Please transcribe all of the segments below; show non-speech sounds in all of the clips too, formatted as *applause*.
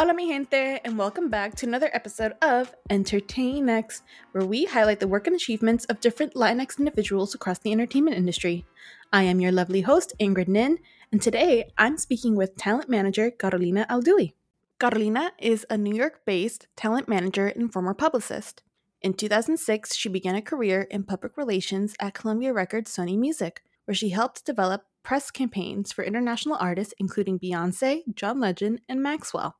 Hola, mi gente, and welcome back to another episode of EntertainX, where we highlight the work and achievements of different Latinx individuals across the entertainment industry. I am your lovely host, Ingrid Nin, and today I'm speaking with talent manager Carolina Alduey. Carolina is a New York based talent manager and former publicist. In 2006, she began a career in public relations at Columbia Records Sony Music, where she helped develop press campaigns for international artists including Beyonce, John Legend, and Maxwell.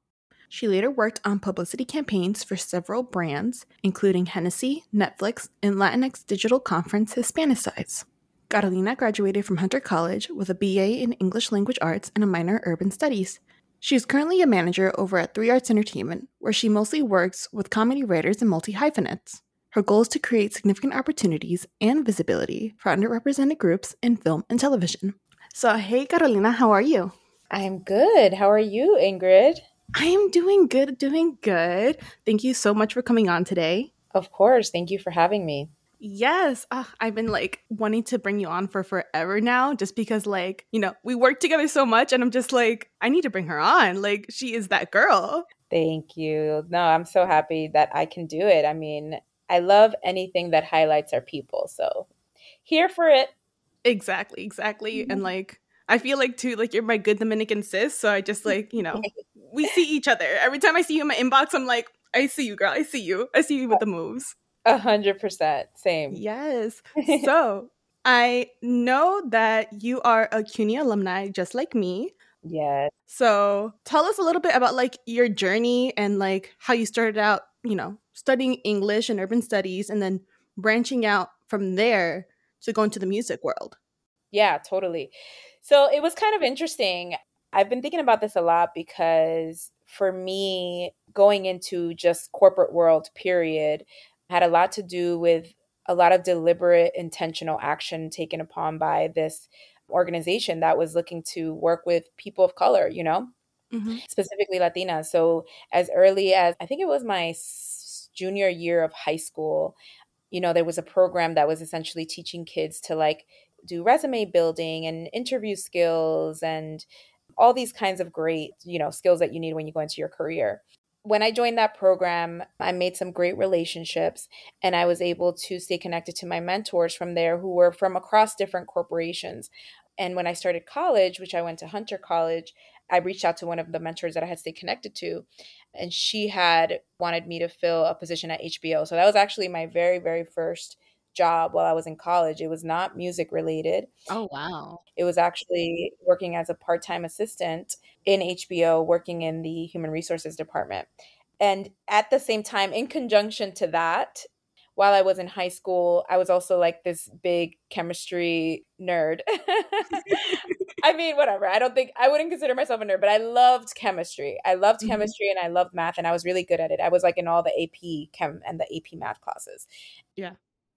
She later worked on publicity campaigns for several brands, including Hennessy, Netflix, and Latinx digital conference Hispanicize. Carolina graduated from Hunter College with a BA in English Language Arts and a minor in Urban Studies. She is currently a manager over at Three Arts Entertainment, where she mostly works with comedy writers and multi hyphenates. Her goal is to create significant opportunities and visibility for underrepresented groups in film and television. So, hey, Carolina, how are you? I'm good. How are you, Ingrid? I am doing good, doing good. Thank you so much for coming on today. Of course. Thank you for having me. Yes, uh, I've been like wanting to bring you on for forever now, just because, like, you know, we work together so much, and I'm just like, I need to bring her on. Like, she is that girl. Thank you. No, I'm so happy that I can do it. I mean, I love anything that highlights our people. So, here for it. Exactly, exactly. Mm-hmm. And like, I feel like too, like you're my good Dominican sis. So I just like, you know, *laughs* we see each other. Every time I see you in my inbox, I'm like, I see you, girl. I see you. I see you with the moves. A hundred percent. Same. Yes. *laughs* so I know that you are a CUNY alumni just like me. Yes. So tell us a little bit about like your journey and like how you started out, you know, studying English and urban studies and then branching out from there to go into the music world. Yeah, totally. So it was kind of interesting. I've been thinking about this a lot because for me, going into just corporate world, period, had a lot to do with a lot of deliberate, intentional action taken upon by this organization that was looking to work with people of color, you know, mm-hmm. specifically Latinas. So, as early as I think it was my junior year of high school, you know, there was a program that was essentially teaching kids to like do resume building and interview skills and all these kinds of great, you know, skills that you need when you go into your career. When I joined that program, I made some great relationships and I was able to stay connected to my mentors from there who were from across different corporations. And when I started college, which I went to Hunter College, I reached out to one of the mentors that I had stayed connected to, and she had wanted me to fill a position at HBO. So that was actually my very, very first job while I was in college. It was not music related. Oh, wow. It was actually working as a part time assistant in HBO, working in the human resources department. And at the same time, in conjunction to that, while I was in high school, I was also like this big chemistry nerd. *laughs* I mean, whatever. I don't think I wouldn't consider myself a nerd, but I loved chemistry. I loved mm-hmm. chemistry and I loved math and I was really good at it. I was like in all the AP chem and the AP math classes. Yeah.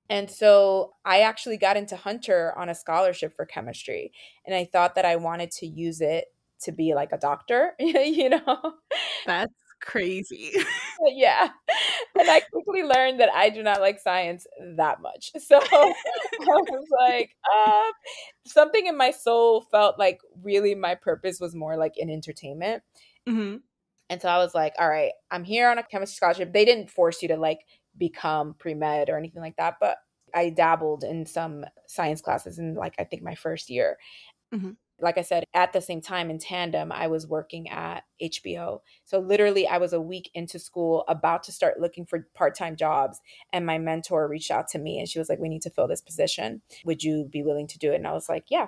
And so I actually got into Hunter on a scholarship for chemistry. And I thought that I wanted to use it to be like a doctor, *laughs* you know? That's crazy. *laughs* yeah. And I quickly learned that I do not like science that much. *laughs* So I was like, um, something in my soul felt like really my purpose was more like in entertainment. Mm-hmm. And so I was like, all right, I'm here on a chemistry scholarship. They didn't force you to like become pre med or anything like that, but I dabbled in some science classes in like I think my first year. Mm-hmm. Like I said, at the same time in tandem, I was working at HBO. So literally, I was a week into school, about to start looking for part time jobs. And my mentor reached out to me and she was like, We need to fill this position. Would you be willing to do it? And I was like, Yeah.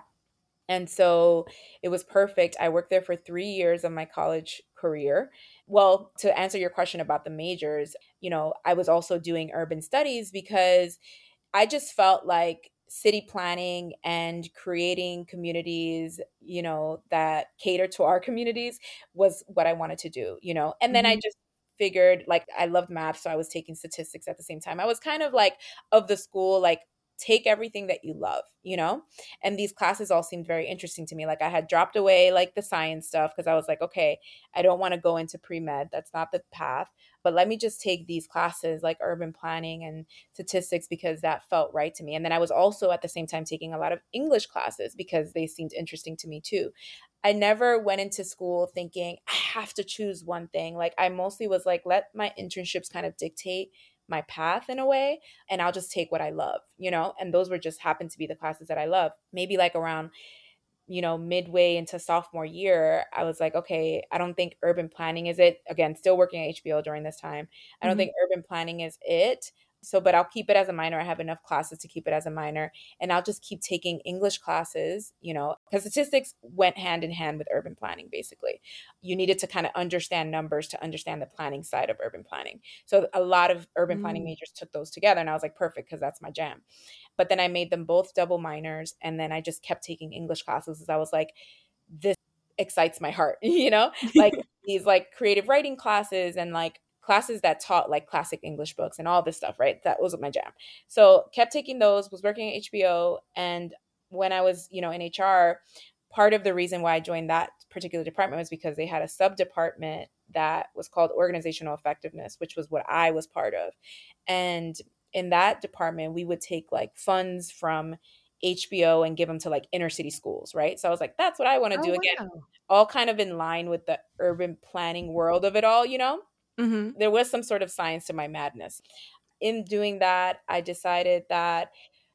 And so it was perfect. I worked there for three years of my college career. Well, to answer your question about the majors, you know, I was also doing urban studies because I just felt like city planning and creating communities, you know, that cater to our communities was what I wanted to do, you know. And then mm-hmm. I just figured like I loved math, so I was taking statistics at the same time. I was kind of like of the school like take everything that you love, you know? And these classes all seemed very interesting to me. Like I had dropped away like the science stuff because I was like, okay, I don't want to go into pre-med. That's not the path. But let me just take these classes like urban planning and statistics because that felt right to me. And then I was also at the same time taking a lot of English classes because they seemed interesting to me too. I never went into school thinking I have to choose one thing. Like I mostly was like, let my internships kind of dictate my path in a way and I'll just take what I love, you know? And those were just happened to be the classes that I love. Maybe like around you know, midway into sophomore year, I was like, okay, I don't think urban planning is it. Again, still working at HBO during this time. I don't mm-hmm. think urban planning is it. So, but I'll keep it as a minor. I have enough classes to keep it as a minor. And I'll just keep taking English classes, you know, because statistics went hand in hand with urban planning, basically. You needed to kind of understand numbers to understand the planning side of urban planning. So, a lot of urban mm. planning majors took those together. And I was like, perfect, because that's my jam. But then I made them both double minors. And then I just kept taking English classes as I was like, this excites my heart, *laughs* you know, like *laughs* these like creative writing classes and like classes that taught like classic English books and all this stuff, right? That was my jam. So kept taking those, was working at HBO. And when I was, you know, in HR, part of the reason why I joined that particular department was because they had a sub department that was called organizational effectiveness, which was what I was part of. And in that department, we would take like funds from HBO and give them to like inner city schools, right? So I was like, that's what I want to oh, do again. All kind of in line with the urban planning world of it all, you know? Mm-hmm. There was some sort of science to my madness. In doing that, I decided that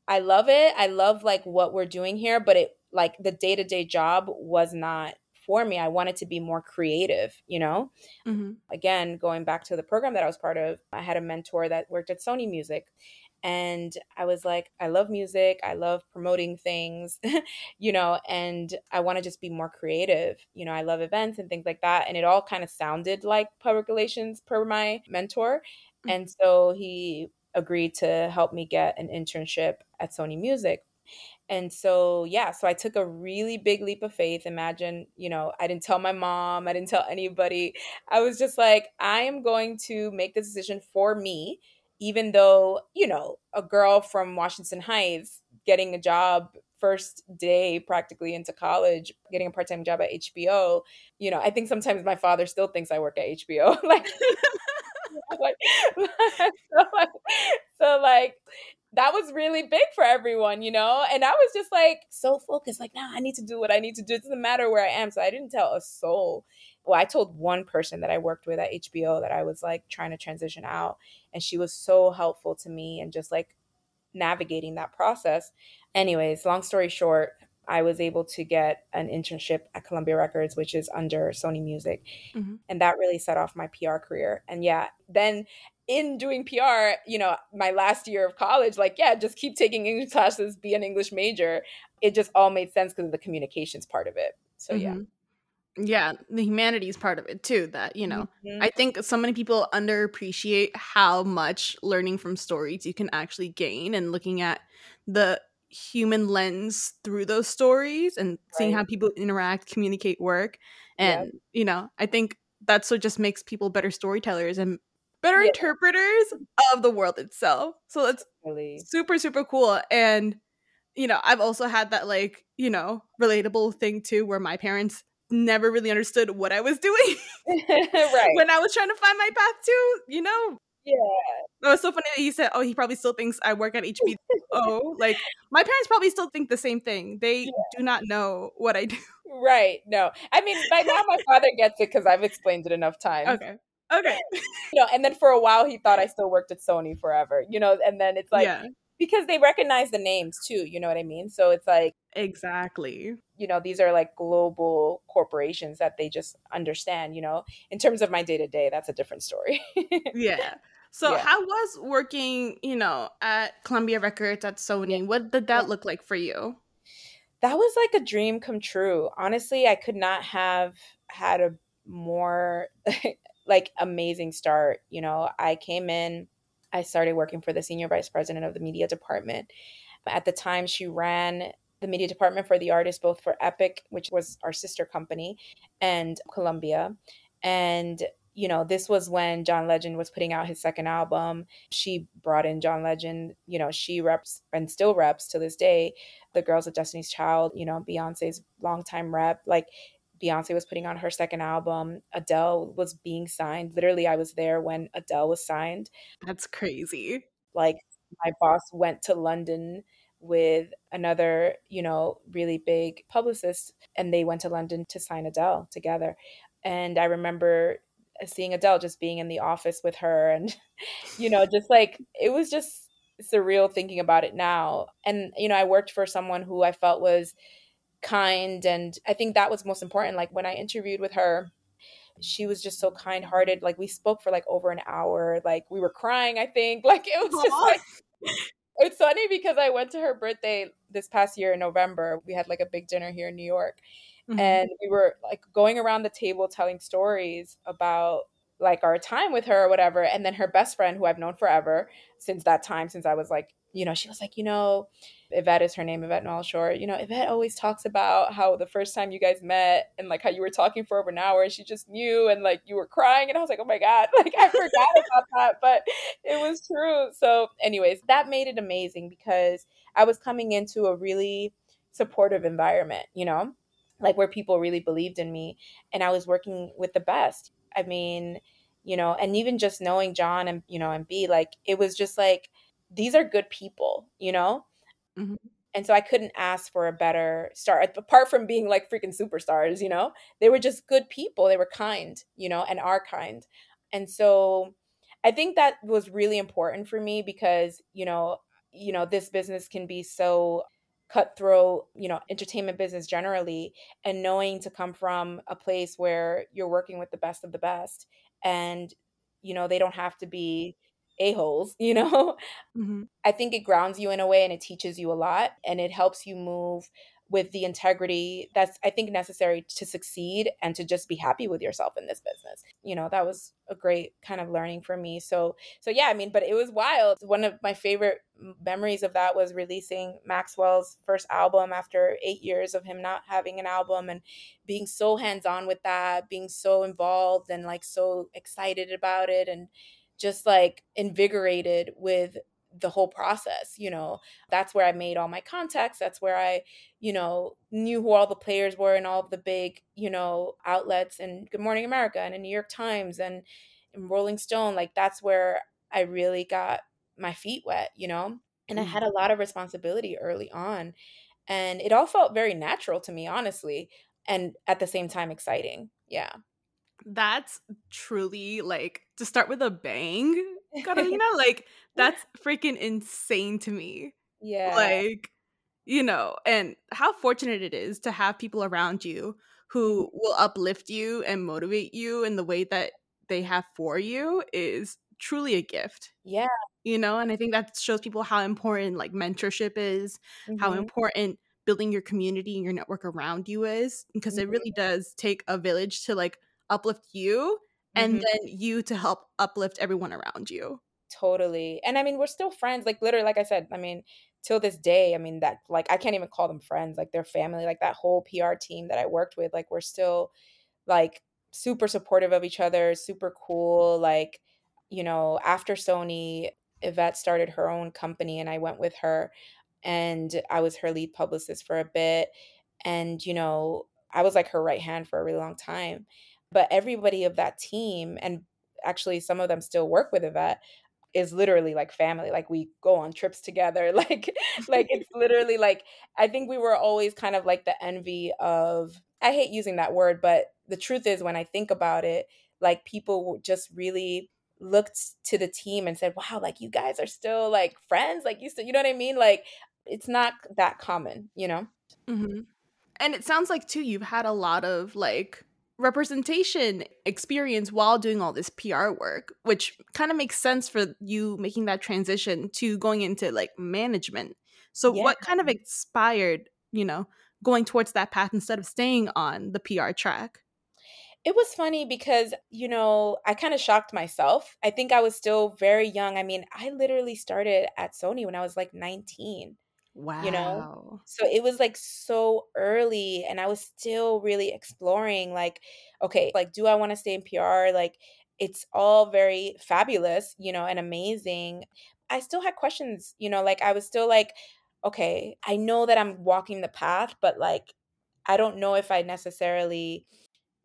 I love it. I love like what we're doing here, but it like the day to day job was not for me. I wanted to be more creative, you know? Mm-hmm. Again, going back to the program that I was part of, I had a mentor that worked at Sony Music and I was like, I love music, I love promoting things, *laughs* you know, and I want to just be more creative. You know, I love events and things like that. And it all kind of sounded like public relations per my mentor. Mm-hmm. And so he agreed to help me get an internship at Sony Music. And so, yeah, so I took a really big leap of faith. Imagine, you know, I didn't tell my mom, I didn't tell *laughs* anybody. I was just like, I am going to make this decision for me even though, you know, a girl from Washington Heights getting a job first day practically into college, getting a part-time job at HBO, you know, I think sometimes my father still thinks I work at HBO. *laughs* like, like so, like, so like that was really big for everyone, you know? And I was just like so focused, like, nah, I need to do what I need to do. It doesn't matter where I am. So I didn't tell a soul well, I told one person that I worked with at HBO that I was like trying to transition out. And she was so helpful to me and just like navigating that process. Anyways, long story short, I was able to get an internship at Columbia Records, which is under Sony Music. Mm-hmm. And that really set off my PR career. And yeah, then in doing PR, you know, my last year of college, like, yeah, just keep taking English classes, be an English major. It just all made sense because of the communications part of it. So, mm-hmm. yeah yeah the humanities part of it too that you know mm-hmm. i think so many people underappreciate how much learning from stories you can actually gain and looking at the human lens through those stories and right. seeing how people interact communicate work and you know i think that's what just makes people better storytellers and better interpreters of the world itself so that's really super super cool and you know i've also had that like you know relatable thing too where my parents never really understood what I was doing. *laughs* right. When I was trying to find my path too, you know. Yeah. It was so funny that he said, Oh, he probably still thinks I work at HBO. *laughs* like my parents probably still think the same thing. They yeah. do not know what I do. Right. No. I mean, by now my father gets it because I've explained it enough times. Okay. Okay. *laughs* you know, and then for a while he thought I still worked at Sony forever. You know, and then it's like yeah because they recognize the names too you know what i mean? So it's like exactly. you know these are like global corporations that they just understand you know? In terms of my day to day that's a different story. Yeah. *laughs* So yeah. how was working you know at columbia records at sony? What did that look like for you? That was like a dream come true. Honestly i could not have had a more *laughs* like amazing start you know? I came in I started working for the senior vice president of the media department. At the time, she ran the media department for the artist, both for Epic, which was our sister company, and Columbia. And you know, this was when John Legend was putting out his second album. She brought in John Legend. You know, she reps and still reps to this day the Girls of Destiny's Child, you know, Beyonce's longtime rep. Like, Beyonce was putting on her second album. Adele was being signed. Literally, I was there when Adele was signed. That's crazy. Like, my boss went to London with another, you know, really big publicist and they went to London to sign Adele together. And I remember seeing Adele just being in the office with her and *laughs* you know, just like it was just surreal thinking about it now. And you know, I worked for someone who I felt was kind and I think that was most important like when I interviewed with her she was just so kind hearted. Like we spoke for like over an hour. Like we were crying, I think. *laughs* Like it was just like it's funny because I went to her birthday this past year in November. We had like a big dinner here in New York. Mm-hmm. And we were like going around the table telling stories about like our time with her or whatever. And then her best friend, who I've known forever since that time, since I was like, you know, she was like, you know, Yvette is her name, Yvette Noel-Schure. You know, Yvette always talks about how the first time you guys met and like how you were talking for over an hour and she just knew and like you were crying. And I was like, oh my God, *laughs* like I forgot about that, but it was true. So, anyways, that made it amazing because I was coming into a really supportive environment, you know, like where people really believed in me and I was working with the best. I mean, you know, and even just knowing John and, you know, and B, like it was just like, these are good people, you know? Mm-hmm. And so I couldn't ask for a better start apart from being like freaking superstars, you know? They were just good people. They were kind, you know, and are kind. And so I think that was really important for me because, you know, you know, this business can be so cutthroat, you know, entertainment business generally, and knowing to come from a place where you're working with the best of the best and, you know, they don't have to be a-holes you know? *laughs* Mm-hmm. i think it grounds you in a way and it teaches you a lot and it helps you move with the integrity that's i think necessary to succeed and to just be happy with yourself in this business. You know that was a great kind of learning for me. So so yeah i mean but it was wild. One of my favorite memories of that was releasing maxwell's first album after eight years of him not having an album and being so hands-on with that being so involved and like so excited about it and just like invigorated with the whole process you know? That's where i made all my contacts that's where i you know knew who all the players were and all the big you know outlets and good morning america and the new york times and, and rolling stone like that's where i really got my feet wet you know? And i had a mm-hmm. lot of responsibility early on and it all felt very natural to me honestly and at the same time exciting yeah that's truly like to start with a bang, *laughs* Carolina. like that's freaking insane to me. Yeah. Like, you know, and how fortunate it is to have people around you who mm-hmm. will uplift you and motivate you in the way that they have for you is truly a gift. Yeah. You know, and I think that shows people how important like mentorship is, mm-hmm. how important building your community and your network around you is because mm-hmm. it really does take a village to like uplift you and mm-hmm. then you to help uplift everyone around you. Totally. And I mean, we're still friends. Like, literally, like I said, I mean, till this day, I mean, that, like, I can't even call them friends. Like, they're family. Like, that whole PR team that I worked with, like, we're still, like, super supportive of each other, super cool. Like, you know, after Sony, Yvette started her own company and I went with her and I was her lead publicist for a bit. And, you know, I was like her right hand for a really long time. But everybody of that team, and actually some of them still work with Yvette, is literally like family. Like we go on trips together. *laughs* Like, like it's *laughs* literally like I think we were always kind of like the envy of. I hate using that word, but the truth is, when I think about it, like people just really looked to the team and said, "Wow, like you guys are still like friends. Like you still, you know what I mean? Like it's not that common, you know." Mm-hmm. And it sounds like too you've had a lot of like representation experience while doing all this PR work, which kind of makes sense for you making that transition to going into like management. So, yeah. what kind of inspired, you know, going towards that path instead of staying on the PR track? It was funny because, you know, I kind of shocked myself. I think I was still very young. I mean, I literally started at Sony when I was like 19. Wow. You know? So it was like so early and I was still really exploring like okay, like do I want to stay in PR? Like it's all very fabulous, you know, and amazing. I still had questions, you know, like I was still like okay, I know that I'm walking the path, but like I don't know if I necessarily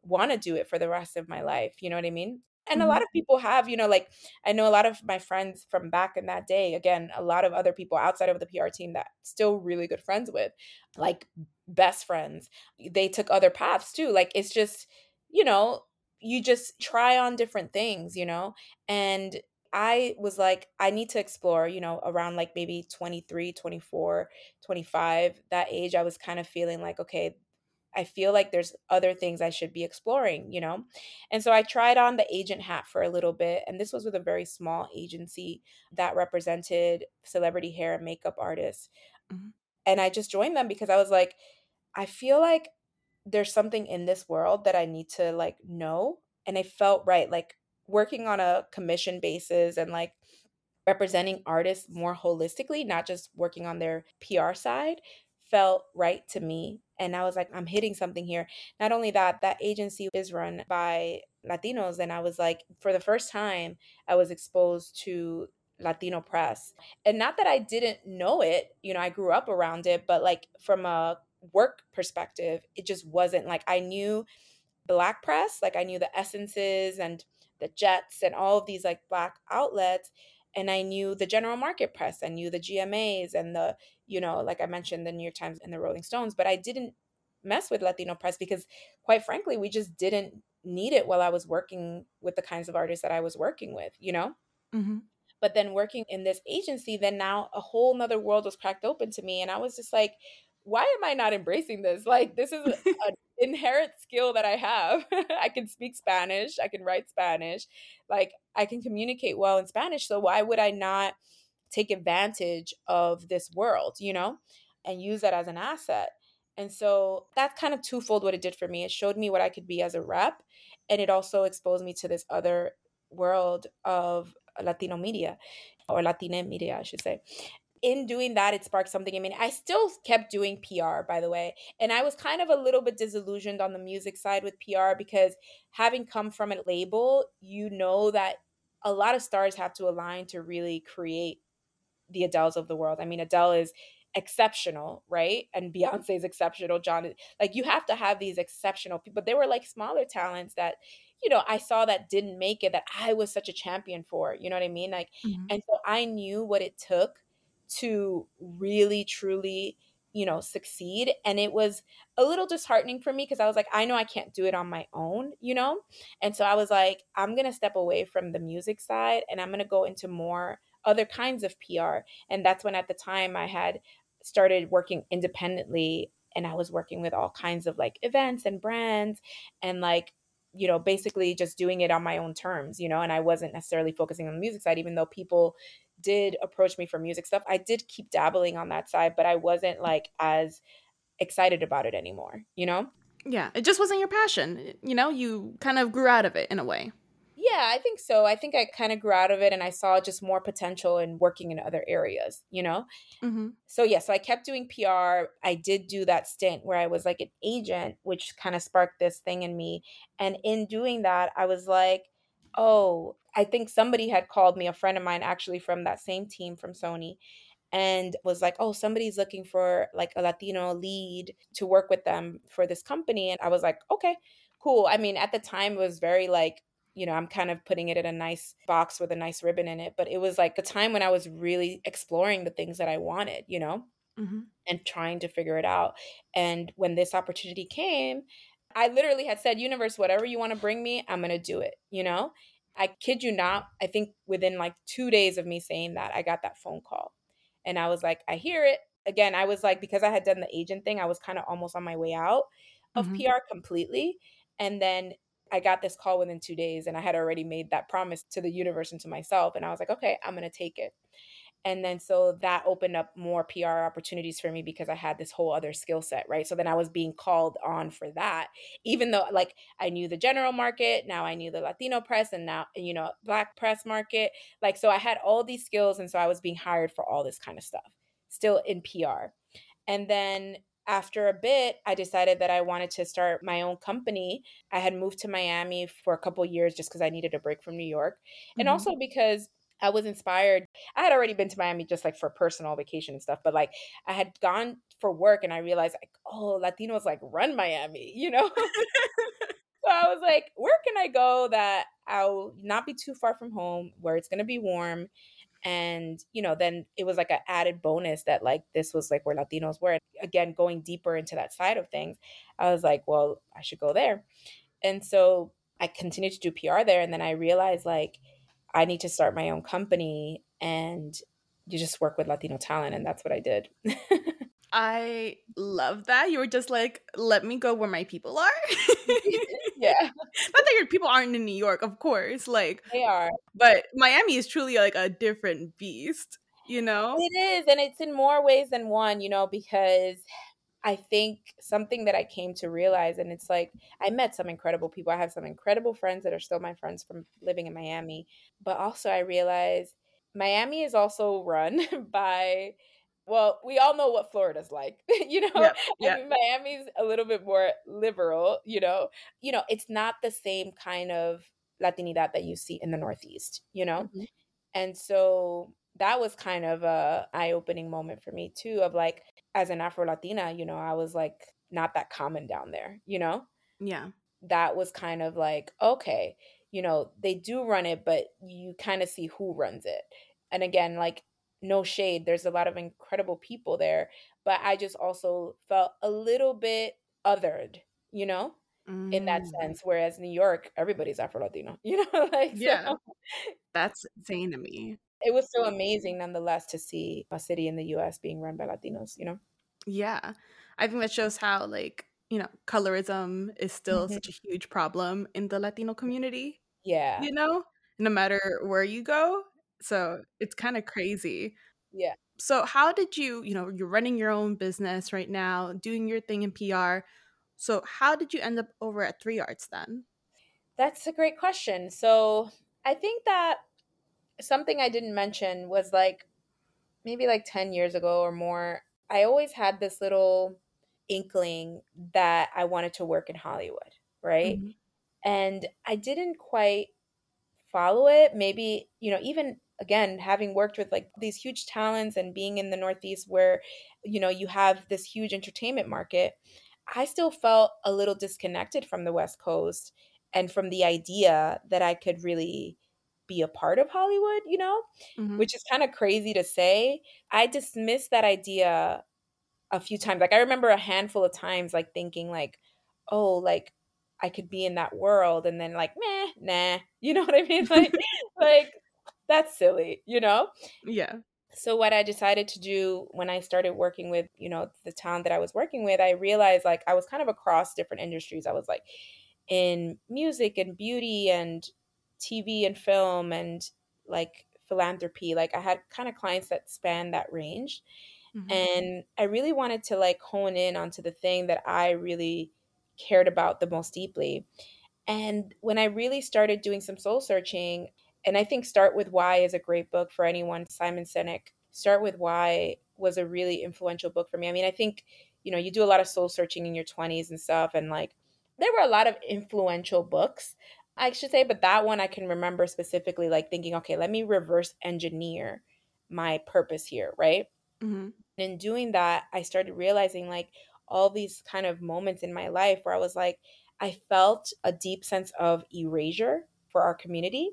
want to do it for the rest of my life. You know what I mean? And mm-hmm. a lot of people have, you know, like I know a lot of my friends from back in that day, again, a lot of other people outside of the PR team that still really good friends with, like best friends. They took other paths too. Like it's just, you know, you just try on different things, you know? And I was like, I need to explore, you know, around like maybe 23, 24, 25, that age, I was kind of feeling like, okay, I feel like there's other things I should be exploring, you know? And so I tried on the agent hat for a little bit. And this was with a very small agency that represented celebrity hair and makeup artists. Mm-hmm. And I just joined them because I was like, I feel like there's something in this world that I need to like know. And I felt right, like working on a commission basis and like representing artists more holistically, not just working on their PR side, felt right to me. And I was like, I'm hitting something here. Not only that, that agency is run by Latinos. And I was like, for the first time, I was exposed to Latino press. And not that I didn't know it, you know, I grew up around it, but like from a work perspective, it just wasn't like I knew black press, like I knew the essences and the jets and all of these like black outlets and I knew the general market press. I knew the GMAs and the, you know, like I mentioned, the New York Times and the Rolling Stones, but I didn't mess with Latino press because, quite frankly, we just didn't need it while I was working with the kinds of artists that I was working with, you know? Mm-hmm. But then working in this agency, then now a whole nother world was cracked open to me. And I was just like, why am I not embracing this? Like, this is an inherent skill that I have. *laughs* I can speak Spanish, I can write Spanish, like, I can communicate well in Spanish. So, why would I not take advantage of this world, you know, and use that as an asset? And so that's kind of twofold what it did for me. It showed me what I could be as a rep, and it also exposed me to this other world of Latino media or Latina media, I should say in doing that, it sparked something. I mean, I still kept doing PR, by the way. And I was kind of a little bit disillusioned on the music side with PR because having come from a label, you know that a lot of stars have to align to really create the Adeles of the world. I mean, Adele is exceptional, right? And Beyonce is exceptional. John, like you have to have these exceptional people. But they were like smaller talents that, you know, I saw that didn't make it that I was such a champion for. You know what I mean? Like, mm-hmm. and so I knew what it took to really truly you know succeed and it was a little disheartening for me because i was like i know i can't do it on my own you know? And so i was like i'm going to step away from the music side and i'm going to go into more other kinds of pr and that's when at the time i had started working independently and i was working with all kinds of like events and brands and like you know basically just doing it on my own terms you know? And i wasn't necessarily focusing on the music side even though people did approach me for music stuff, I did keep dabbling on that side, but I wasn't like as excited about it anymore, you know? Yeah, it just wasn't your passion. You know, you kind of grew out of it in a way. Yeah, I think so. I think I kind of grew out of it and I saw just more potential in working in other areas, you know? Mm-hmm. So, yeah, so I kept doing PR. I did do that stint where I was like an agent, which kind of sparked this thing in me. And in doing that, I was like, oh, I think somebody had called me, a friend of mine actually from that same team from Sony, and was like, oh, somebody's looking for like a Latino lead to work with them for this company. And I was like, okay, cool. I mean, at the time, it was very like, you know, I'm kind of putting it in a nice box with a nice ribbon in it. But it was like the time when I was really exploring the things that I wanted, you know, mm-hmm. and trying to figure it out. And when this opportunity came, I literally had said, universe, whatever you want to bring me, I'm going to do it, you know? I kid you not, I think within like two days of me saying that, I got that phone call. And I was like, I hear it. Again, I was like, because I had done the agent thing, I was kind of almost on my way out of mm-hmm. PR completely. And then I got this call within two days, and I had already made that promise to the universe and to myself. And I was like, okay, I'm going to take it. And then so that opened up more PR opportunities for me because I had this whole other skill set, right? So then I was being called on for that, even though like I knew the general market, now I knew the Latino press and now, you know, black press market. Like, so I had all these skills. And so I was being hired for all this kind of stuff, still in PR. And then after a bit, I decided that I wanted to start my own company. I had moved to Miami for a couple years just because I needed a break from New York. Mm-hmm. And also because I was inspired. I had already been to Miami just like for personal vacation and stuff, but like I had gone for work and I realized like, oh, Latinos like run Miami, you know? *laughs* so I was like, where can I go that I'll not be too far from home, where it's to be warm? And, you know, then it was like an added bonus that like this was like where Latinos were. Again, going deeper into that side of things, I was like, well, I should go there. And so I continued to do PR there. And then I realized like I need to start my own company and you just work with Latino talent. And that's what I did. *laughs* I love that. You were just like, let me go where my people are. *laughs* *laughs* yeah. Not that your people aren't in New York, of course. Like they are. But Miami is truly like a different beast, you know? It is. And it's in more ways than one, you know, because I think something that I came to realize, and it's like I met some incredible people. I have some incredible friends that are still my friends from living in Miami. But also, I realized Miami is also run *laughs* by well, we all know what Florida's like, *laughs* you know. Yep, yep. I mean, Miami's a little bit more liberal, you know. You know, it's not the same kind of Latinidad that you see in the Northeast, you know. Mm-hmm. And so that was kind of a eye-opening moment for me too of like as an Afro Latina, you know, I was like not that common down there, you know? Yeah. That was kind of like, okay, you know, they do run it, but you kind of see who runs it. And again, like no shade there's a lot of incredible people there but i just also felt a little bit othered you know mm. in that mm. sense whereas new york everybody's afro latino *laughs* you know like yeah so. that's insane to me it was so amazing nonetheless to see a city in the us being run by latinos you know yeah i think that shows how like you know colorism is still mm-hmm. such a huge problem in the latino community yeah you know no matter where you go so it's kind of crazy. Yeah. So how did you, you know, you're running your own business right now, doing your thing in PR. So how did you end up over at Three Arts then? That's a great question. So I think that something I didn't mention was like maybe like 10 years ago or more, I always had this little inkling that I wanted to work in Hollywood, right? Mm-hmm. And I didn't quite follow it. Maybe, you know, even again having worked with like these huge talents and being in the northeast where you know you have this huge entertainment market i still felt a little disconnected from the west coast and from the idea that i could really be a part of hollywood you know mm-hmm. which is kind of crazy to say i dismissed that idea a few times like i remember a handful of times like thinking like oh like I could be in that world and then like meh nah *laughs* you know what I mean *laughs* like like that's silly, you know? Yeah. So what I decided to do when I started working with, you know, the town that I was working with, I realized like I was kind of across different industries. I was like in music and beauty and TV and film and like philanthropy. Like I had kind of clients that span that range. Mm-hmm. And I really wanted to like hone in onto the thing that I really cared about the most deeply. And when I really started doing some soul searching, and I think Start with Why is a great book for anyone. Simon Sinek. Start with Why was a really influential book for me. I mean, I think, you know, you do a lot of soul searching in your 20s and stuff. And like, there were a lot of influential books, I should say. But that one I can remember specifically, like thinking, okay, let me reverse engineer my purpose here, right? Mm-hmm. And in doing that, I started realizing like all these kind of moments in my life where I was like, I felt a deep sense of erasure for our community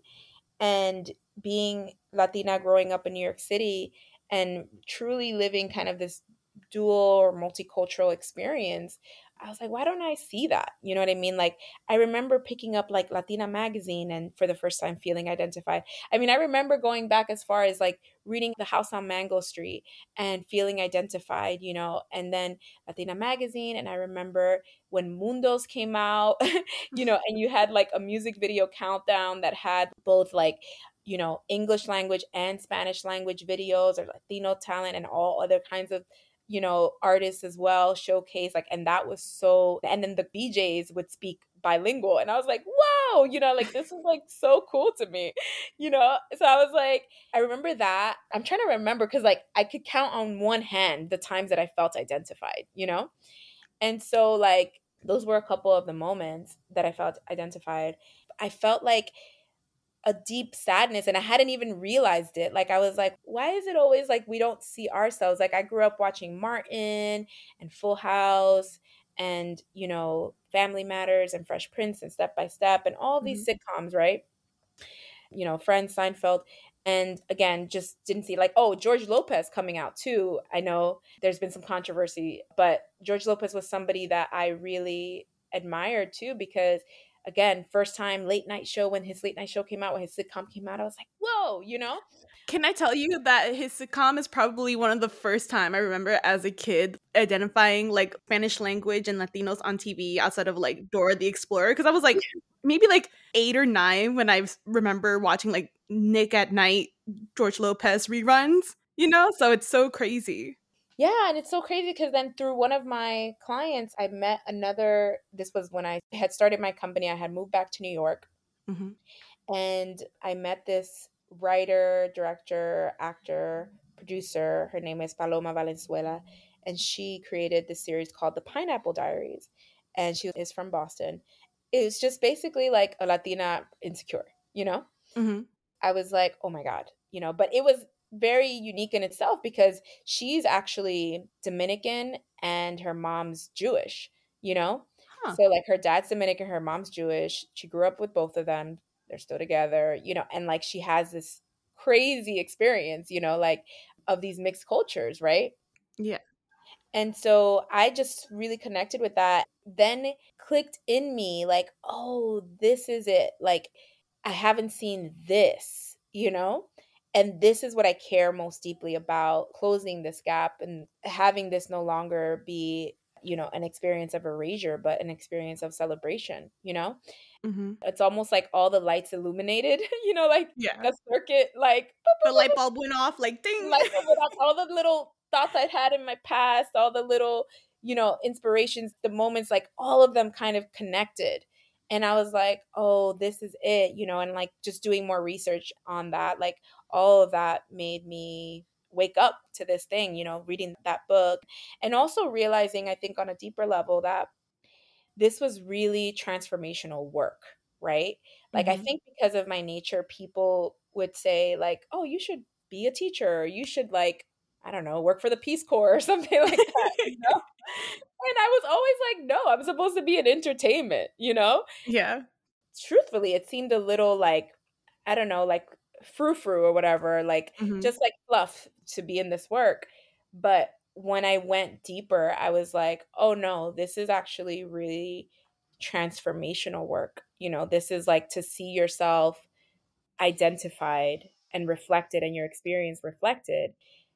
and being Latina growing up in New York City and truly living kind of this dual or multicultural experience, I was like, why don't I see that? You know what I mean? Like, I remember picking up like Latina magazine and for the first time feeling identified. I mean, I remember going back as far as like reading The House on Mango Street and feeling identified, you know, and then Latina magazine. And I remember when mun2 came out, *laughs* you know, and you had like a music video countdown that had both like, you know, English language and Spanish language videos or Latino talent and all other kinds of you know, artists as well showcase like and that was so and then the VJs would speak bilingual and I was like, "Wow, you know, like this is like so cool to me." You know? So I was like, I remember that. I'm trying to remember cuz like I could count on one hand the times that I felt identified, you know? And so like those were a couple of the moments that I felt identified. I felt like a deep sadness and I hadn't even realized it. Like I was like, why is it always like we don't see ourselves? Like I grew up watching Martin and Full House and you know family matters and fresh prince and step by step and all these mm-hmm. sitcoms right you know friends seinfeld and again just didn't see like oh george lopez coming out too i know there's been some controversy but george lopez was somebody that i really admired too because again first time late night show when his late night show came out when his sitcom came out i was like whoa you know can I tell you that his sitcom is probably one of the first time I remember as a kid identifying like Spanish language and Latinos on TV outside of like Dora the Explorer because I was like *laughs* maybe like 8 or 9 when I remember watching like Nick at Night, George Lopez reruns, you know? So it's so crazy. Yeah, and it's so crazy because then through one of my clients, I met another. This was when I had started my company. I had moved back to New York, mm-hmm. and I met this writer, director, actor, producer. Her name is Paloma Valenzuela, and she created this series called The Pineapple Diaries. And she is from Boston. It was just basically like a Latina insecure, you know? Mm-hmm. I was like, oh my God, you know, but it was very unique in itself because she's actually Dominican and her mom's Jewish, you know? Huh. So, like, her dad's Dominican, her mom's Jewish. She grew up with both of them they're still together, you know, and like she has this crazy experience, you know, like of these mixed cultures, right? Yeah. And so I just really connected with that. Then clicked in me like, oh, this is it. Like, I haven't seen this, you know? And this is what I care most deeply about closing this gap and having this no longer be, you know, an experience of erasure, but an experience of celebration, you know? Mm-hmm. It's almost like all the lights illuminated, *laughs* you know, like yeah. the circuit, like the light bulb went off, like ding. Light bulb went off. *laughs* All the little thoughts I'd had in my past, all the little, you know, inspirations, the moments, like all of them kind of connected. And I was like, oh, this is it, you know, and like just doing more research on that, like all of that made me wake up to this thing, you know, reading that book and also realizing, I think, on a deeper level that this was really transformational work, right? Like mm-hmm. I think because of my nature, people would say like, "Oh, you should be a teacher. you should like, I don't know, work for the Peace Corps or *laughs* something like that." you know? and I was always like, "No, I'm supposed to be an entertainment," you know? Yeah. Truthfully, it seemed a little like I don't know, like frou frou or whatever, like mm-hmm. just like fluff to be in this work. But when I went deeper, I was like, oh no, this is actually really transformational work. You know, this is like to see yourself identified and reflected and your experience reflected.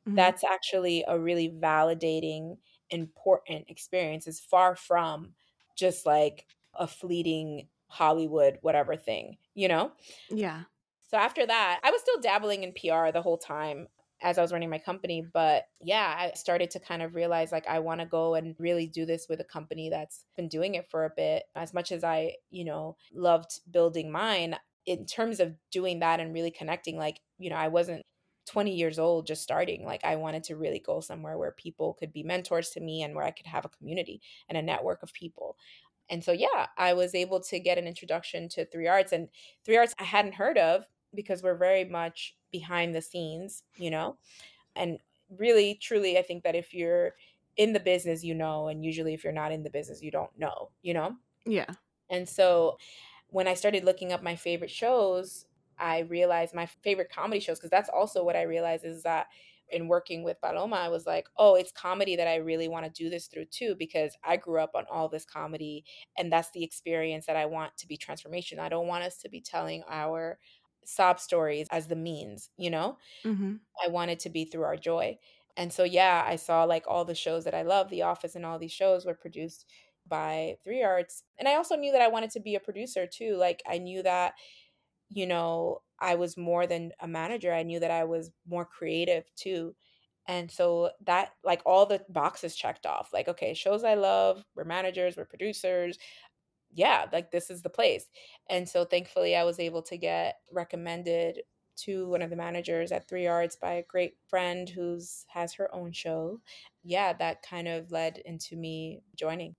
Mm-hmm. That's actually a really validating, important experience. Is far from just like a fleeting Hollywood, whatever thing, you know? Yeah. So after that, I was still dabbling in PR the whole time as I was running my company. But yeah, I started to kind of realize like I want to go and really do this with a company that's been doing it for a bit. As much as I, you know, loved building mine, in terms of doing that and really connecting, like, you know, I wasn't 20 years old just starting. Like I wanted to really go somewhere where people could be mentors to me and where I could have a community and a network of people. And so yeah, I was able to get an introduction to 3 Arts and 3 Arts I hadn't heard of because we're very much behind the scenes, you know? And really, truly, I think that if you're in the business, you know, and usually if you're not in the business, you don't know, you know? Yeah. And so when I started looking up my favorite shows, I realized my favorite comedy shows, because that's also what I realized is that in working with Paloma, I was like, oh, it's comedy that I really want to do this through too, because I grew up on all this comedy and that's the experience that I want to be transformation. I don't want us to be telling our sob stories as the means, you know? Mm-hmm. I wanted to be through our joy. And so, yeah, I saw like all the shows that I love, The Office and all these shows were produced by 3 Arts. And I also knew that I wanted to be a producer too. Like, I knew that, you know, I was more than a manager, I knew that I was more creative too. And so that like all the boxes checked off. Like, okay, shows I love, we're managers, we're producers, yeah, like this is the place. And so thankfully I was able to get recommended to one of the managers at 3 Arts by a great friend who's has her own show. Yeah, that kind of led into me joining.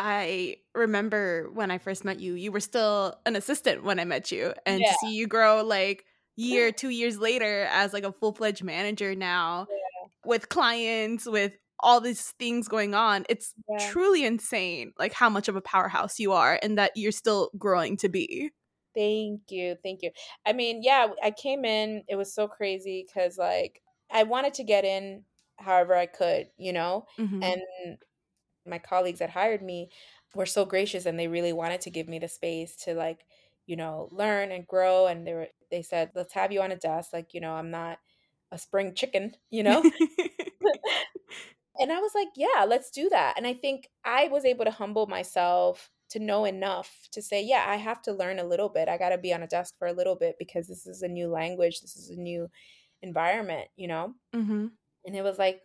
I remember when I first met you, you were still an assistant when I met you. And yeah. to see you grow like year, two years later as like a full fledged manager now yeah. with clients, with all these things going on. It's Yeah. truly insane, like how much of a powerhouse you are and that you're still growing to be. Thank you. Thank you. I mean, yeah, I came in, it was so crazy because, like, I wanted to get in however I could, you know? Mhm. And my colleagues that hired me were so gracious and they really wanted to give me the space to, like, you know, learn and grow. And they were, they said, let's have you on a desk. Like, you know, I'm not a spring chicken, *laughs* you know? *laughs* And I was like, yeah, let's do that. And I think I was able to humble myself to know enough to say, yeah, I have to learn a little bit. I got to be on a desk for a little bit because this is a new language, this is a new environment, you know? mhm. And it was like,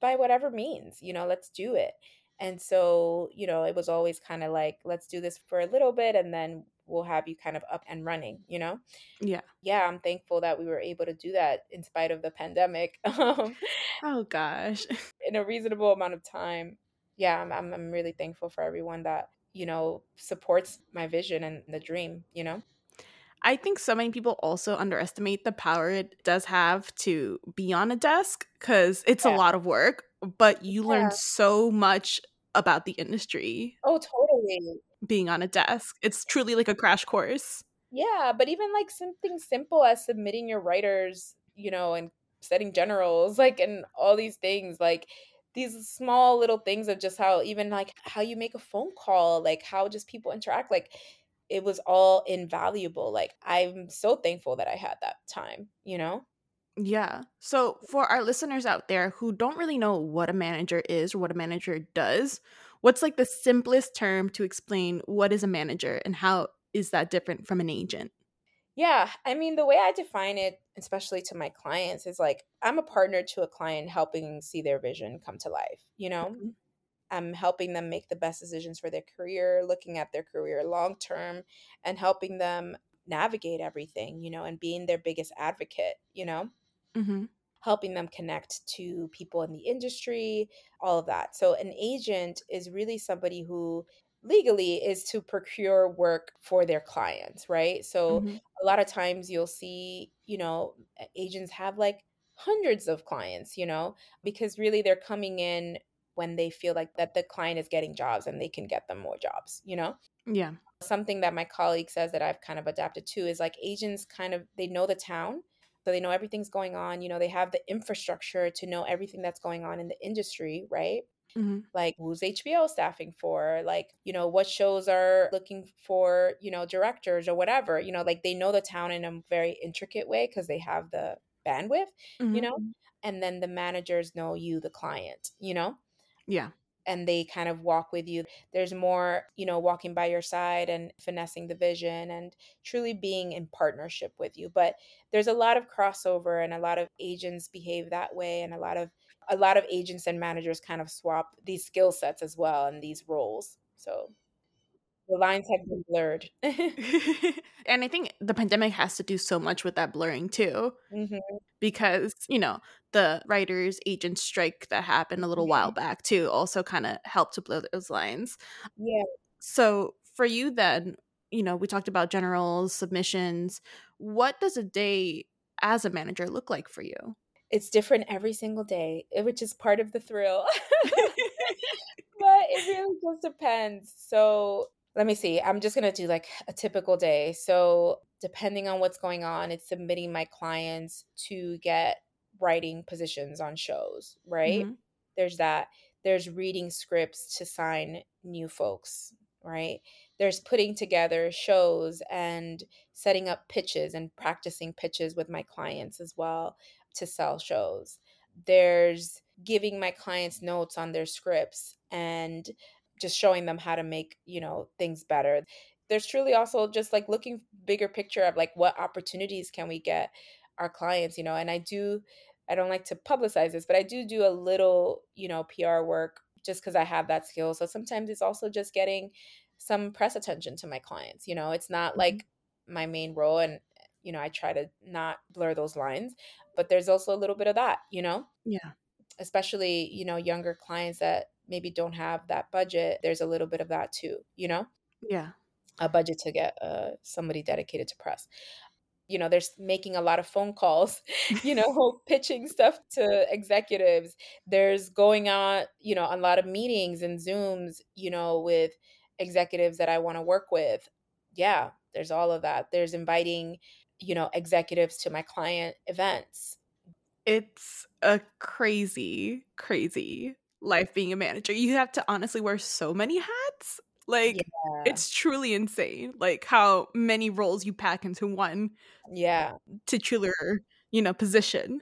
by whatever means, you know, let's do it. And so, you know, it was always kind of like, let's do this for a little bit and then we'll have you kind of up and running, you know? Yeah. Yeah, I'm thankful that we were able to do that in spite of the pandemic. *laughs* Um, Oh gosh. *laughs* in a reasonable amount of time. Yeah, I'm, I'm I'm really thankful for everyone that you know supports my vision and the dream. You know. I think so many people also underestimate the power it does have to be on a desk because it's a lot of work, but you Yeah. learn so much about the industry Oh, totally. being on a desk. It's truly like a crash course. Yeah, but even like something simple as submitting your writers, you know, and setting generals, like, and all these things, like these small little things of just how even like how you make a phone call, like how just people interact, like it was all invaluable. Like I'm so thankful that I had that time, you know? Yeah. So, for our listeners out there who don't really know what a manager is or what a manager does, what's like the simplest term to explain what is a manager and how is that different from an agent? Yeah, I mean, the way I define it, especially to my clients, is like I'm a partner to a client helping see their vision come to life. You know, Mhm. I'm helping them make the best decisions for their career, looking at their career long term, and helping them navigate everything, you know, and being their biggest advocate, you know, Mhm. helping them connect to people in the industry, all of that. So, an agent is really somebody who legally is to procure work for their clients, right? So, Mhm. a lot of times you'll see, you know, agents have like hundreds of clients, you know, because really they're coming in when they feel like that the client is getting jobs and they can get them more jobs, you know? Yeah. Something that my colleague says that I've kind of adapted to is like agents kind of they know the town, so they know everything's going on, you know, they have the infrastructure to know everything that's going on in the industry, right? Mhm. like who's HBO staffing for, like, you know, what shows are looking for, you know, directors or whatever, you know, like they know the town in a very intricate way because they have the bandwidth, you Mhm. know, and then the managers know you, the client, you know, Yeah. And they kind of walk with you. There's more, you know, walking by your side and finessing the vision and truly being in partnership with you. But there's a lot of crossover and a lot of agents behave that way and a lot of a lot of agents and managers kind of swap these skill sets as well and these roles. So the lines have been blurred. *laughs* *laughs* and I think the pandemic has to do so much with that blurring too. Mhm. because you know the writers agent strike that happened a little while back too also kind of helped to blur those lines Yeah. so for you then you know we talked about generals submissions what does a day as a manager look like for you It's different every single day, eh, which is part of the thrill. *laughs* but it really just depends. So let me see. I'm just gonna do like a typical day. So depending on what's going on, it's submitting my clients to get writing positions on shows, right? Mhm. There's that. There's reading scripts to sign new folks, right? There's putting together shows and setting up pitches and practicing pitches with my clients as well to sell shows. There's giving my clients notes on their scripts and just showing them how to make, you know, things better. There's truly also just like looking bigger picture of like what opportunities can we get our clients, you know, and I do I don't like to publicize this, but I do do a little, you know, PR work just cuz I have that skill. So sometimes it's also just getting some press attention to my clients, you know. It's not Mhm. like my main role and you know, I try to not blur those lines, but there's also a little bit of that, you know yeah especially you know younger clients that maybe don't have that budget there's a little bit of that too you know yeah a budget to get uh, somebody dedicated to press you know, there's making a lot of phone calls, *laughs* you know, *laughs* pitching stuff to executives. There's going on, you know, a lot of meetings and Zooms, you know, with executives that I want to work with. Yeah, there's all of that. There's inviting, you know, executives to my client events. It's a crazy, crazy life being a manager. You have to honestly wear so many hats. Like yeah. it's truly insane. Like how many roles you pack into one. Yeah. Titular, you know, position.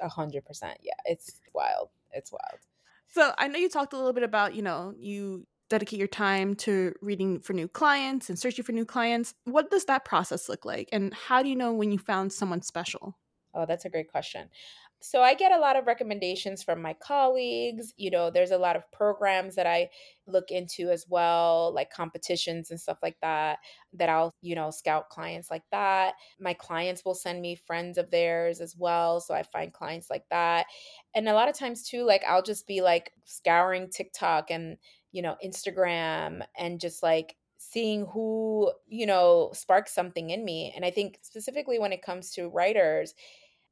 A hundred percent. Yeah. It's wild. It's wild. So I know you talked a little bit about, you know, you dedicate your time to reading for new clients and searching for new clients. What does that process look like? And how do you know when you found someone special? Oh, that's a great question. So I get a lot of recommendations from my colleagues. You know, there's a lot of programs that I look into as well, like competitions and stuff like that, that I'll, you know, scout clients like that. My clients will send me friends of theirs as well. So I find clients like that. And a lot of times too, like I'll just be like scouring TikTok and, you know, Instagram and just like seeing who, you know, sparks something in me. And I think specifically when it comes to writers,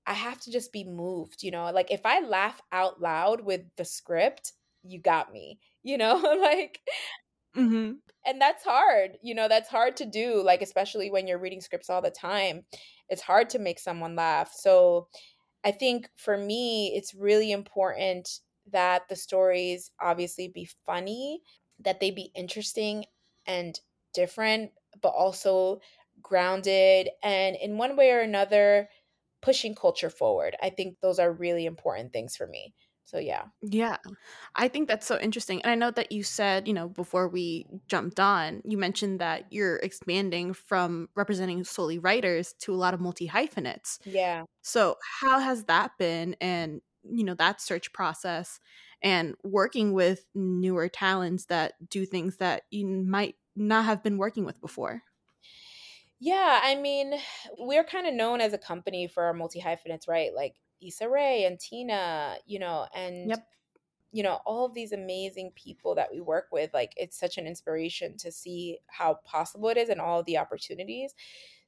I have to just be moved, you know? Like if I laugh out loud with the script, you got me, you know? *laughs* like mm-hmm. and that's hard, you know, that's hard to do, like especially when you're reading scripts all the time. It's hard to make someone laugh. So I think for me, it's really important that the stories obviously be funny, that they be interesting and different, but also grounded and in one way or another pushing culture forward. I think those are really important things for me. So yeah. Yeah. I think that's so interesting. And I know that you said, you know, before we jumped on, you mentioned that you're expanding from representing solely writers to a lot of multi hyphenates. Yeah. So how has that been and you know that search process and working with newer talents that do things that you might not have been working with before? Yeah, I mean, we're kind of known as a company for our multi hyphenates, right? Like Issa Rae and Tina, you know, and yep. you know, all of these amazing people that we work with. Like it's such an inspiration to see how possible it is and all the opportunities.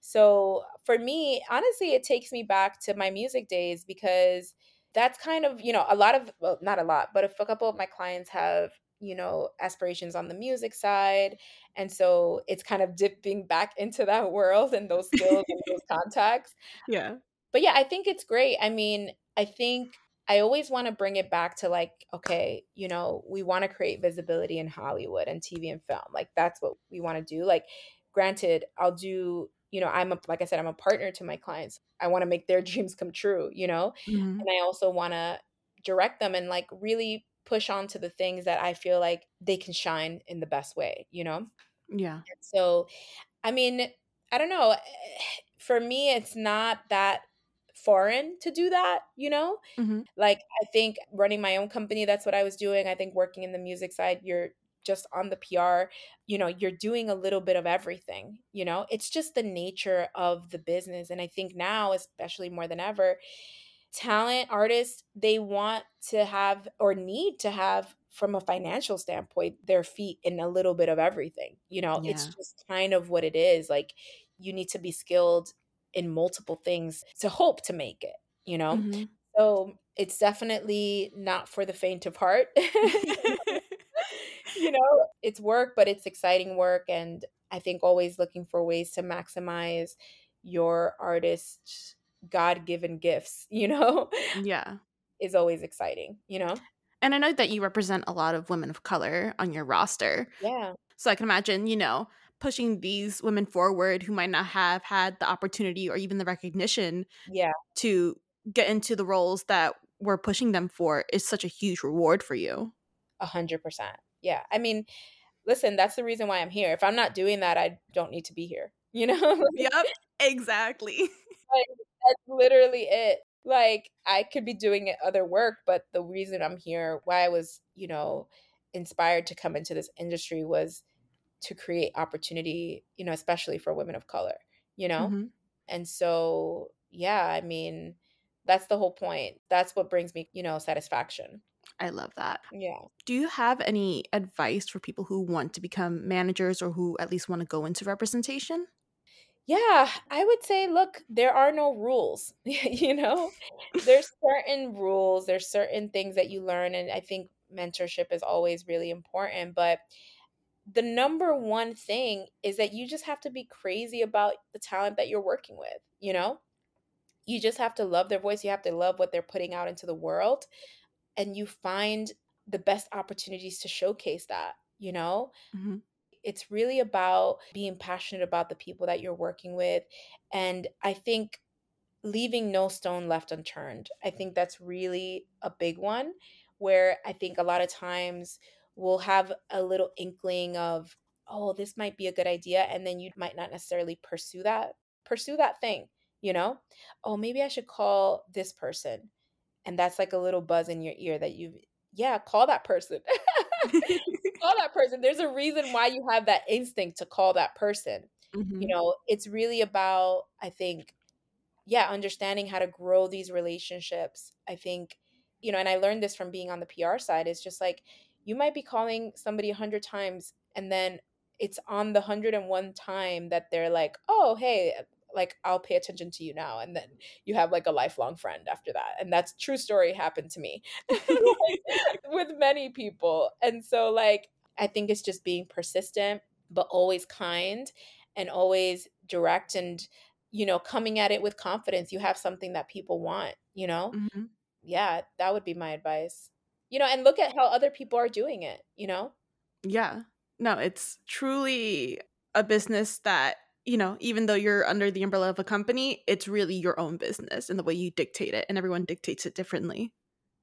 So for me, honestly, it takes me back to my music days because that's kind of, you know, a lot of well, not a lot, but a couple of my clients have you know, aspirations on the music side. And so it's kind of dipping back *laughs* into that world and those skills and those *laughs* contacts. Yeah. But yeah, I think it's great. I mean, I think I always want to bring it back to like, okay, you know, we want to create visibility in Hollywood and TV and film. Like that's what we want to do. Like, granted, I'll do, you know, I'm a, like I said, I'm a partner to my clients. I want to make their *laughs* dreams come true, you know? Mm-hmm. And I also want to direct them and like really push on to the things that I feel like they can shine in the best way, you know? Yeah. And so, I mean, I don't know. *sighs* For me, it's not that foreign to do that, you know? Mm-hmm. Like, I think running my own company, that's what I was doing. I think working in the music side, you're just on the PR, you know, you're doing a little bit of everything, you know? It's just the nature of the business. And I think now, especially more than ever, talent artists they want to have or need to have from a financial standpoint their feet in a little bit of everything you know yeah. it's just kind of what it is like you need to be skilled in multiple things to hope to make it you know mm-hmm. so it's definitely not for the faint of heart *laughs* you know it's work but it's exciting work and i think always looking for ways to maximize your artist's God given gifts, *laughs* you know? Yeah. Is always exciting, you know? And I know that you represent a lot of women of color on your roster. Yeah. So I can imagine, you know, pushing these women forward who might not have had the opportunity or even the recognition yeah. to get into the roles that we're pushing them for is such a huge reward for you. A hundred percent. Yeah. I mean, listen, that's the reason why I'm here. If I'm not doing that, I don't need to be here. *laughs* You know? yep. Exactly. *laughs* like, that's literally it. Like I could be doing other work, but the reason I'm here, why I was, you know, inspired to come into this industry was to create opportunity, you know, especially for women of color, you know? Mm-hmm. And so, yeah, I mean, that's the whole point. That's what brings me, you know, satisfaction. I love that. Yeah. Do you have any advice for people who want to become managers or who at least want to go into representation? Yeah, I would say, look, there are no rules. *laughs* you know, there's certain rules, there's certain things that you learn. And I think mentorship is always really important. But the number one thing is that you just have to be crazy about the talent that you're working with, you know? You just have to love their voice. You have to love what they're putting out into the world. And you find the best opportunities to showcase that, you know? Mm-hmm. It's really about being passionate about the people that you're working with. And I think leaving no stone left unturned. I think that's really a big one where I think a lot of times we'll have a little inkling of, oh, this might be a good idea. And then you might not necessarily pursue that, pursue that thing, you know? Oh, maybe I should call this person. And that's like a little buzz in your ear that you, yeah, call that person. *laughs* *laughs* call that person. There's a reason why you have that instinct to call that person. Mm-hmm. You know, it's really about, I think, yeah, understanding how to grow these relationships. I think, you know, and I learned this from being on the PR side, is just like you might be calling somebody a hundred times and then it's on the hundred and one time that they're like, oh, hey, like I'll pay attention to you now. And then you have like a lifelong friend after that. And that's true story happened to me *laughs* *laughs* with many people. And so like I think it's just being persistent, but always kind and always direct and you know coming at it with confidence you have something that people want you know mm-hmm. yeah that would be my advice you know and look at how other people are doing it you know yeah no it's truly a business that you know even though you're under the umbrella of a company it's really your own business and the way you dictate it and everyone dictates it differently.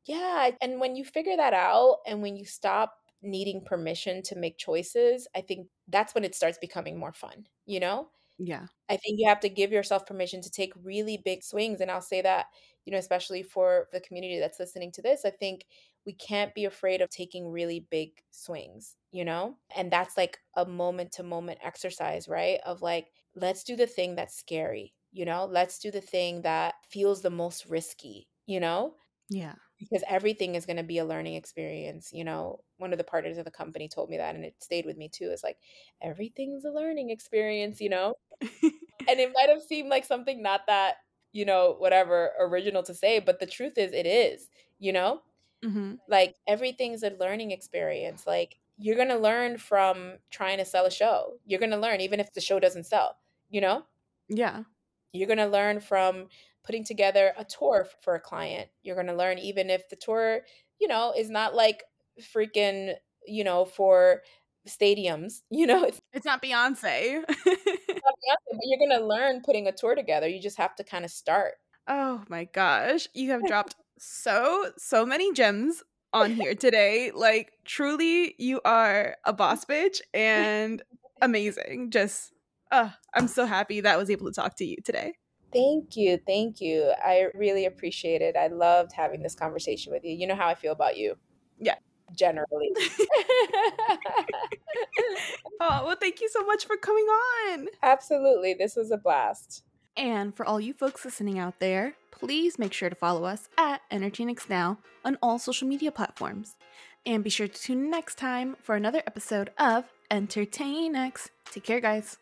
Yeah and when you figure that out and when you stop needing permission to make choices i think that's when it starts becoming more fun you know? Yeah. I think you have to give yourself permission to take really big swings and i'll say that you know especially for the community that's listening to this i think we can't be afraid of taking really big swings you know? And that's like a moment to moment exercise right? Of like let's do the thing that's scary you know? Let's do the thing that feels the most risky you know? Yeah. Because everything is going to be a learning experience you know? One of the partners of the company told me that and it stayed with me too it's like everything's a learning experience you know? *laughs* And it might have seemed like something not that you know whatever original to say but the truth is it is you know mm-hmm. like everything's a learning experience like you're going to learn from trying to sell a show you're going to learn even if the show doesn't sell you know yeah you're going to learn from putting together a tour for a client. You're going to learn even if the tour, you know, is not like freaking, you know, for stadiums, *laughs* you know, it's, it's not Beyonce. not Beyonce, but you're going to learn putting a tour together. You just have to kind of start. Oh my gosh, you have dropped so so many gems on *laughs* here today. Like truly you are a boss bitch and amazing. Just uh, I'm so happy that I was able to talk to you today. Thank you. Thank you. I really appreciate it. I loved having this conversation with you. You know how I feel about you. Yeah. Generally. *laughs* *laughs* oh, well, thank you so much for coming on. Absolutely. This was a blast. And for all you folks listening out there, please make sure to follow us at EntertainX Now on all social media platforms. And be sure to tune in next time for another episode of EntertainX. Take care, guys.